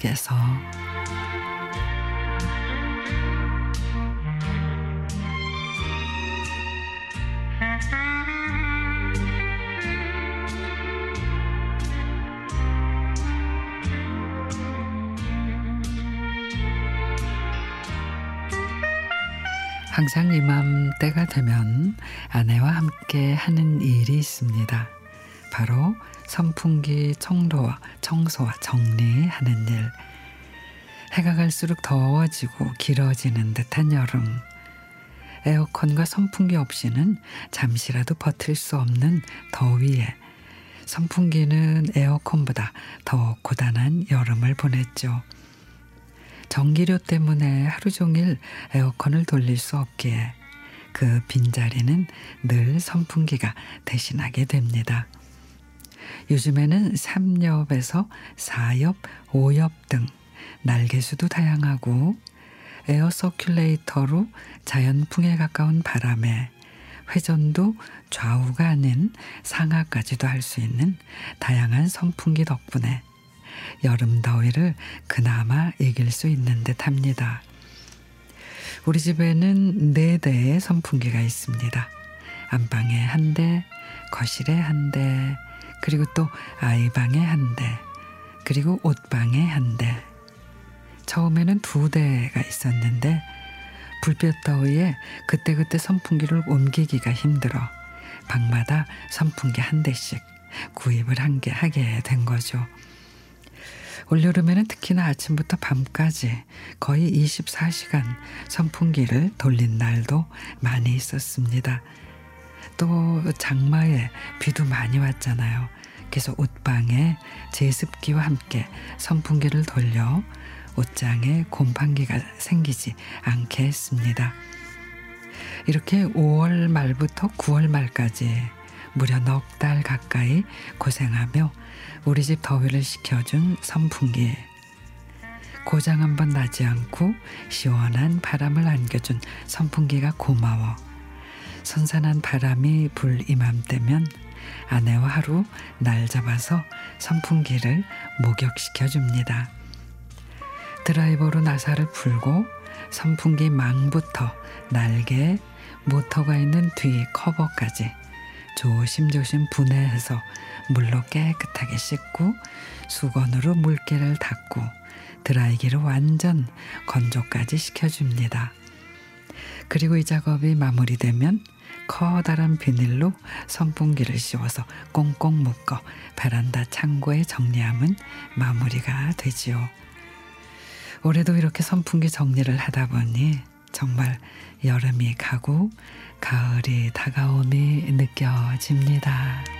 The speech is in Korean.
속에서 항상 이맘때가 되면 아내와 함께 하는 일이 있습니다. 바로 선풍기 청소와 청소와 정리하는 일. 해가 갈수록 더워지고 길어지는 듯한 여름. 에어컨과 선풍기 없이는 잠시라도 버틸 수 없는 더위에 선풍기는 에어컨보다 더 고단한 여름을 보냈죠. 전기료 때문에 하루 종일 에어컨을 돌릴 수 없기에 그 빈자리는 늘 선풍기가 대신하게 됩니다. 요즘에는 3엽에서 4엽, 5엽 등 날개수도 다양하고 에어 서큘레이터로 자연풍에 가까운 바람에 회전도 좌우가 아닌 상하까지도 할 수 있는 다양한 선풍기 덕분에 여름 더위를 그나마 이길 수 있는 듯 합니다. 우리 집에는 네 대의 선풍기가 있습니다. 안방에 한 대, 거실에 한 대, 그리고 또 아이 방에 한 대, 그리고 옷방에 한 대. 처음에는 두 대가 있었는데 불볕 더위에 그때그때 선풍기를 옮기기가 힘들어 방마다 선풍기 한 대씩 구입을 한 게 하게 된 거죠. 올여름에는 특히나 아침부터 밤까지 거의 24시간 선풍기를 돌린 날도 많이 있었습니다. 또 장마에 비도 많이 왔잖아요. 그래서 옷방에 제습기와 함께 선풍기를 돌려 옷장에 곰팡기가 생기지 않게 했습니다. 이렇게 5월 말부터 9월 말까지 무려 넉 달 가까이 고생하며 우리 집 더위를 식혀준 선풍기. 고장 한번 나지 않고 시원한 바람을 안겨준 선풍기가 고마워. 선선한 바람이 불 이맘때면 아내와 하루 날 잡아서 선풍기를 목욕시켜 줍니다. 드라이버로 나사를 풀고 선풍기 망부터 날개, 모터가 있는 뒤 커버까지 조심조심 분해해서 물로 깨끗하게 씻고 수건으로 물기를 닦고 드라이기로 완전 건조까지 시켜줍니다. 그리고 이 작업이 마무리되면 커다란 비닐로 선풍기를 씌워서 꽁꽁 묶어 베란다 창고에 정리하면 마무리가 되지요. 올해도 이렇게 선풍기 정리를 하다 보니 정말 여름이 가고 가을이 다가옴이 느껴집니다.